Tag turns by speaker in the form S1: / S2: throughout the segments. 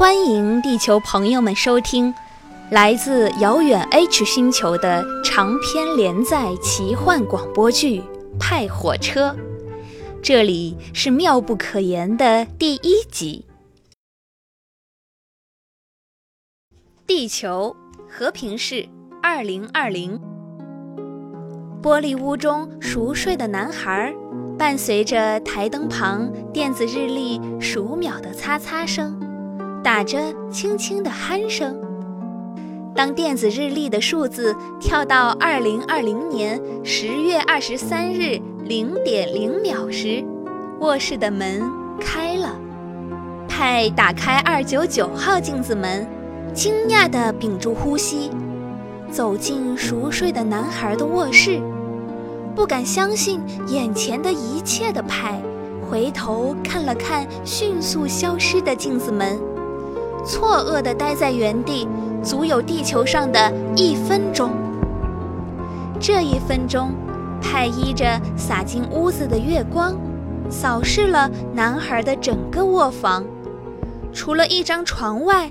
S1: 欢迎地球朋友们收听来自遥远 H 星球的长篇连载奇幻广播剧《派火车》，这里是妙不可言的第一集。地球和平市二零二零，玻璃屋中熟睡的男孩，伴随着台灯旁电子日历数秒的擦擦声，打着轻轻的鼾声。当电子日历的数字跳到二零二零年十月二十三日零点零秒时，卧室的门开了，派打开二九九号镜子门。惊讶地屏住呼吸，走进熟睡的男孩的卧室，不敢相信眼前的一切的派，回头看了看迅速消失的镜子门，错愕地待在原地，足有地球上的一分钟。这一分钟，派依着洒进屋子的月光，扫视了男孩的整个卧房，除了一张床外。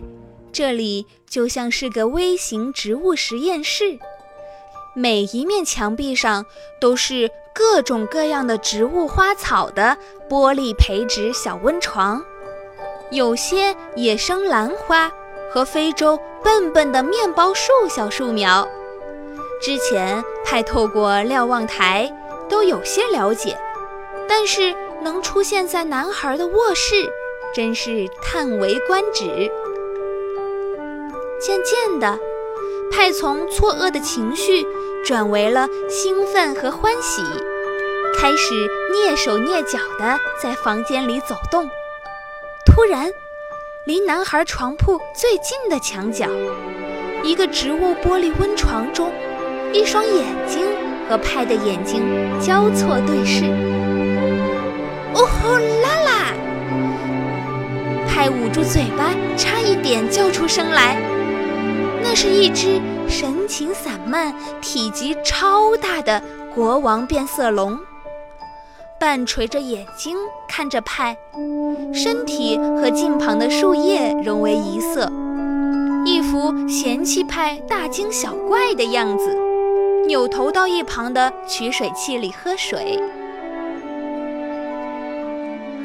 S1: 这里就像是个微型植物实验室，每一面墙壁上都是各种各样的植物花草的玻璃培植小温床，有些野生兰花和非洲笨笨的面包树小树苗。之前派透过瞭望台都有些了解，但是能出现在男孩的卧室，真是叹为观止。渐渐的，派从错愕的情绪转为了兴奋和欢喜，开始蹑手蹑脚地在房间里走动。突然，离男孩床铺最近的墙角，一个植物玻璃温床中，一双眼睛和派的眼睛交错对视。哦吼啦啦！派捂住嘴巴，差一点叫出声来。那是一只神情散漫、体积超大的国王变色龙，半垂着眼睛看着派，身体和近旁的树叶融为一色，一副嫌弃派大惊小怪的样子，扭头到一旁的取水器里喝水。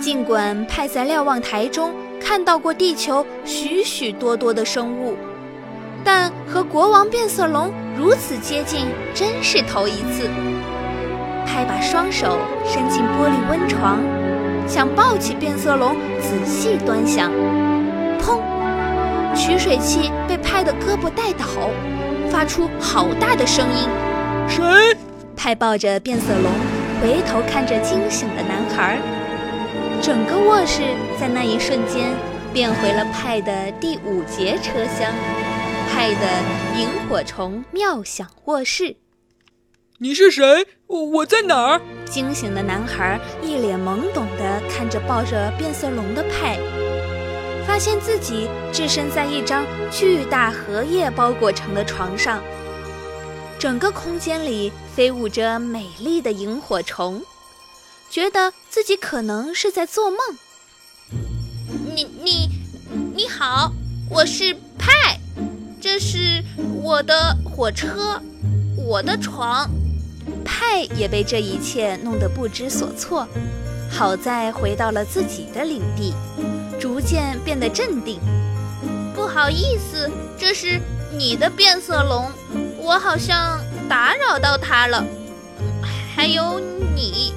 S1: 尽管派在瞭望台中看到过地球许许多多的生物。但和国王变色龙如此接近，真是头一次。派把双手伸进玻璃温床，想抱起变色龙仔细端详。砰！取水器被派的胳膊带倒，发出好大的声音。
S2: 谁？
S1: 派抱着变色龙，回头看着惊醒的男孩。整个卧室在那一瞬间变回了派的第五节车厢。派的萤火虫妙想卧室，
S2: 你是谁？我我在哪儿？
S1: 惊醒的男孩一脸懵懂地看着抱着变色龙的派，发现自己置身在一张巨大荷叶包裹成的床上，整个空间里飞舞着美丽的萤火虫，觉得自己可能是在做梦。
S3: 你你你好，我是派。这是我的火车，我的床。
S1: 派也被这一切弄得不知所措，好在回到了自己的领地，逐渐变得镇定。
S3: 不好意思，这是你的变色龙，我好像打扰到它了。还有你。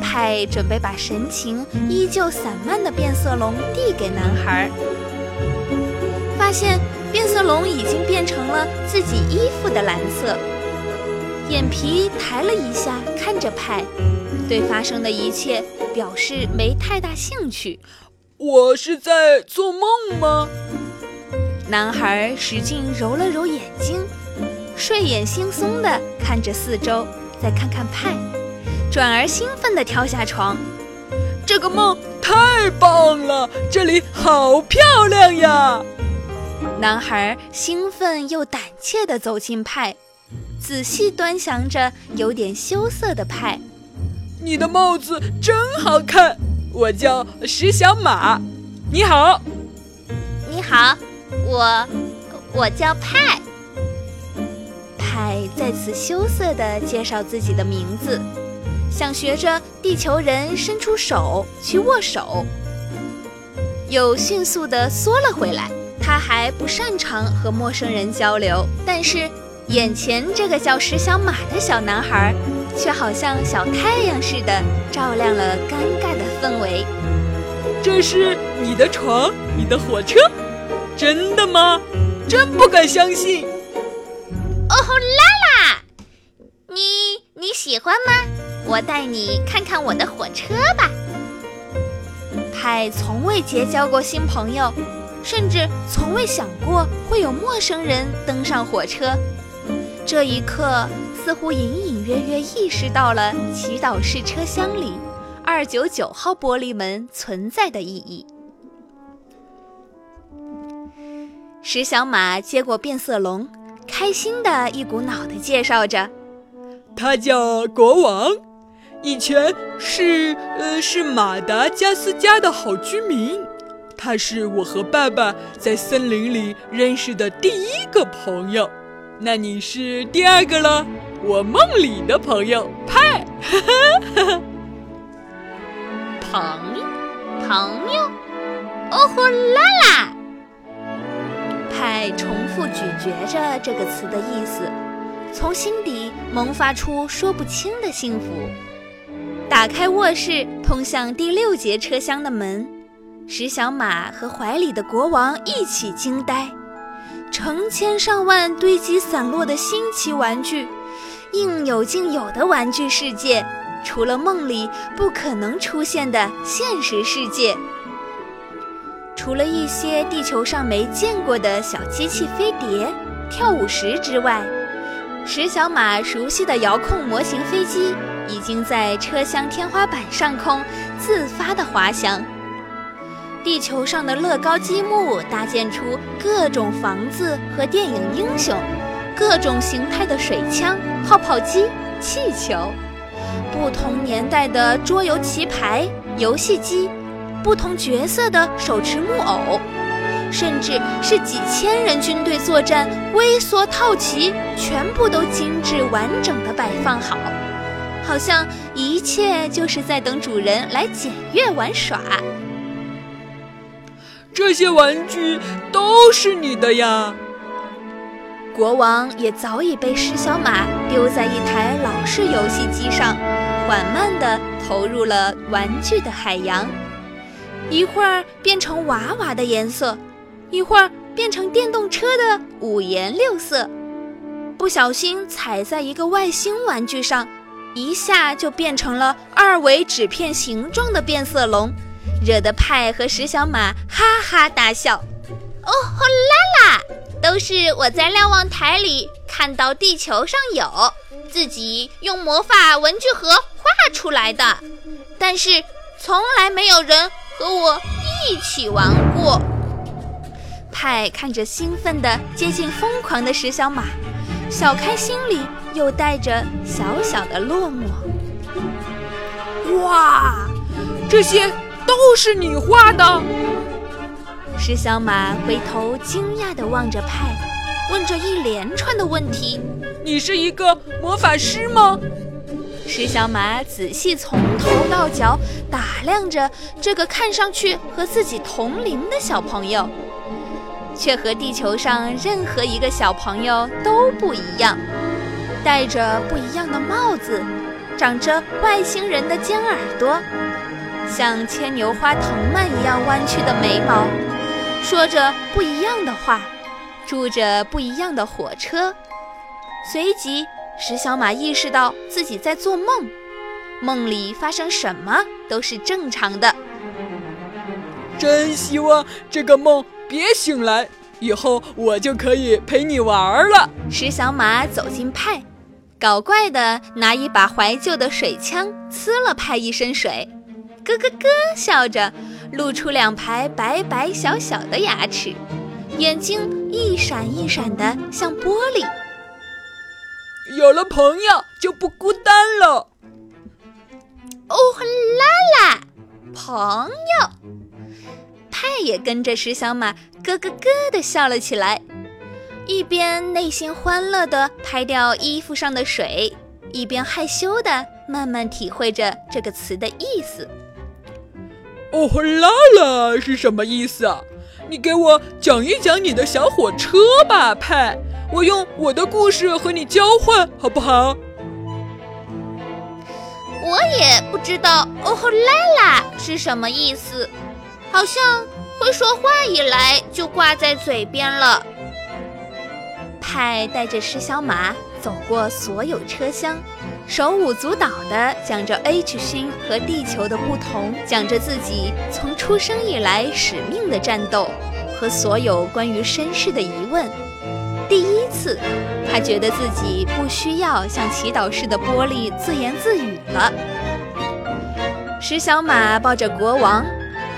S1: 派准备把神情依旧散漫的变色龙递给男孩，发现。变色龙已经变成了自己衣服的蓝色，眼皮抬了一下，看着派，对发生的一切表示没太大兴趣。
S2: 我是在做梦吗？
S1: 男孩使劲揉了揉眼睛，睡眼惺忪地看着四周，再看看派，转而兴奋地跳下床。
S2: 这个梦太棒了，这里好漂亮呀！
S1: 男孩兴奋又胆怯地走进派，仔细端详着有点羞涩的派。
S2: 你的帽子真好看，我叫石小马。你好，你
S3: 好，我我叫派。
S1: 派再次羞涩地介绍自己的名字，想学着地球人伸出手去握手，又迅速地缩了回来。他还不擅长和陌生人交流，但是眼前这个叫石小马的小男孩，却好像小太阳似的，照亮了尴尬的氛围。
S2: 这是你的床，你的火车，真的吗？真不敢相信！
S3: 哦吼啦啦，你你喜欢吗？我带你看看我的火车吧。
S1: 派从未结交过新朋友。甚至从未想过会有陌生人登上火车，这一刻似乎隐隐约约意识到了祈祷室车厢里二九九号玻璃门存在的意义。石小马接过变色龙，开心的一股脑的介绍着：“
S2: 他叫国王，以前是呃是马达加斯加的好居民。”他是我和爸爸在森林里认识的第一个朋友，那你是第二个了。我梦里的朋友派，
S3: 朋友，朋友，哦呼啦啦！
S1: 派重复咀嚼着这个词的意思，从心底萌发出说不清的幸福。打开卧室通向第六节车厢的门。石小马和怀里的国王一起惊呆，成千上万堆积散落的新奇玩具，应有尽有的玩具世界，除了梦里不可能出现的现实世界，除了一些地球上没见过的小机器飞碟、跳舞石之外，石小马熟悉的遥控模型飞机已经在车厢天花板上空自发的滑翔。地球上的乐高积木搭建出各种房子和电影英雄，各种形态的水枪、泡泡机、气球，不同年代的桌游棋牌、游戏机，不同角色的手持木偶，甚至是几千人军队作战微缩套棋，全部都精致完整的摆放好，好像一切就是在等主人来检阅玩耍。
S2: 这些玩具都是你的呀！
S1: 国王也早已被石小马丢在一台老式游戏机上，缓慢地投入了玩具的海洋。一会儿变成娃娃的颜色，一会儿变成电动车的五颜六色。不小心踩在一个外星玩具上，一下就变成了二维纸片形状的变色龙。惹得派和石小马哈哈大笑。
S3: 哦吼啦啦，都是我在瞭望台里看到地球上有，自己用魔法文具盒画出来的。但是从来没有人和我一起玩过。
S1: 派看着兴奋的接近疯狂的石小马，小开心里又带着小小的落寞。
S2: 哇，这些。都是你画的，
S1: 石小马回头惊讶地望着派，问着一连串的问题：“
S2: 你是一个魔法师吗？”
S1: 石小马仔细从头到脚打量着这个看上去和自己同龄的小朋友，却和地球上任何一个小朋友都不一样，戴着不一样的帽子，长着外星人的尖耳朵。像牵牛花藤蔓一样弯曲的眉毛，说着不一样的话，住着不一样的火车。随即，石小马意识到自己在做梦，梦里发生什么都是正常的。
S2: 真希望这个梦别醒来，以后我就可以陪你玩了。
S1: 石小马走进派，搞怪的拿一把怀旧的水枪呲了派一身水。咯咯咯，笑着，露出两排白白小小的牙齿，眼睛一闪一闪的，像玻璃。
S2: 有了朋友就不孤单了。哦
S3: 啦啦，朋友，
S1: 派也跟着石小马咯咯咯的笑了起来，一边内心欢乐的拍掉衣服上的水，一边害羞的慢慢体会着这个词的意思。
S2: 哦吼啦啦是什么意思啊？你给我讲一讲你的小火车吧，派。我用我的故事和你交换，好不好？
S3: 我也不知道“哦吼啦啦”是什么意思，好像会说话以来就挂在嘴边了。
S1: 派带着石小马走过所有车厢，手舞足蹈地讲着 H 星和地球的不同，讲着自己从出生以来使命的战斗和所有关于身世的疑问。第一次，他觉得自己不需要像祈祷室的玻璃自言自语了。石小马抱着国王，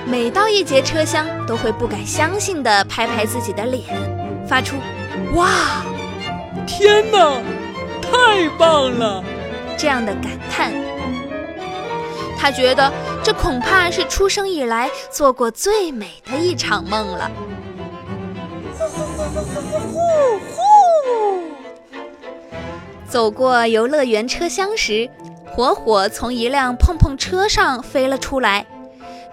S1: 每到一节车厢，都会不敢相信地拍拍自己的脸，发出“哇，
S2: 天哪，太棒了”
S1: 这样的感叹。他觉得这恐怕是出生以来做过最美的一场梦了。呼呼呼！走过游乐园车厢时，火火从一辆碰碰车上飞了出来，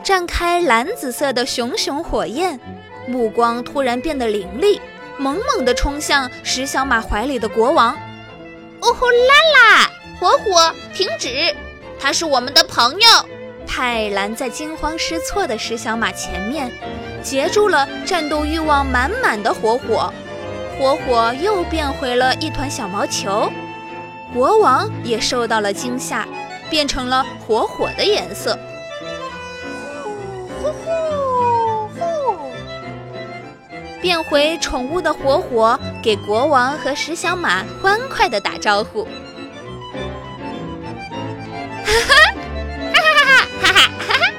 S1: 绽开蓝紫色的熊熊火焰，目光突然变得凌厉，猛猛地冲向石小马怀里的国王。
S3: 哦吼啦啦！火火，停止！他是我们的朋友。
S1: 泰兰在惊慌失措的石小马前面。截住了战斗欲望满满的火火，火火又变回了一团小毛球。国王也受到了惊吓，变成了火火的颜色。呼呼呼！变回宠物的火火给国王和石小马欢快地打招呼。哈哈哈哈哈！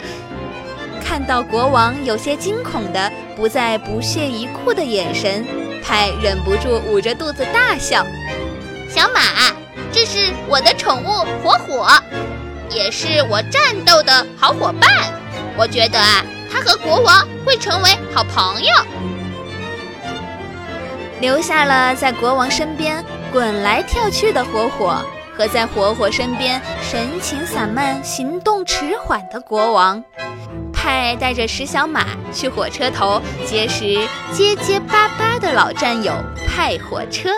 S1: 看到国王有些惊恐的、不再不屑一顾的眼神，派忍不住捂着肚子大笑。
S3: 小马，这是我的宠物火火，也是我战斗的好伙伴。我觉得啊，他和国王会成为好朋友。
S1: 留下了在国王身边滚来跳去的火火，和在火火身边神情散漫、行动迟缓的国王。派带着石小马去火车头结识结结巴巴的老战友派火车。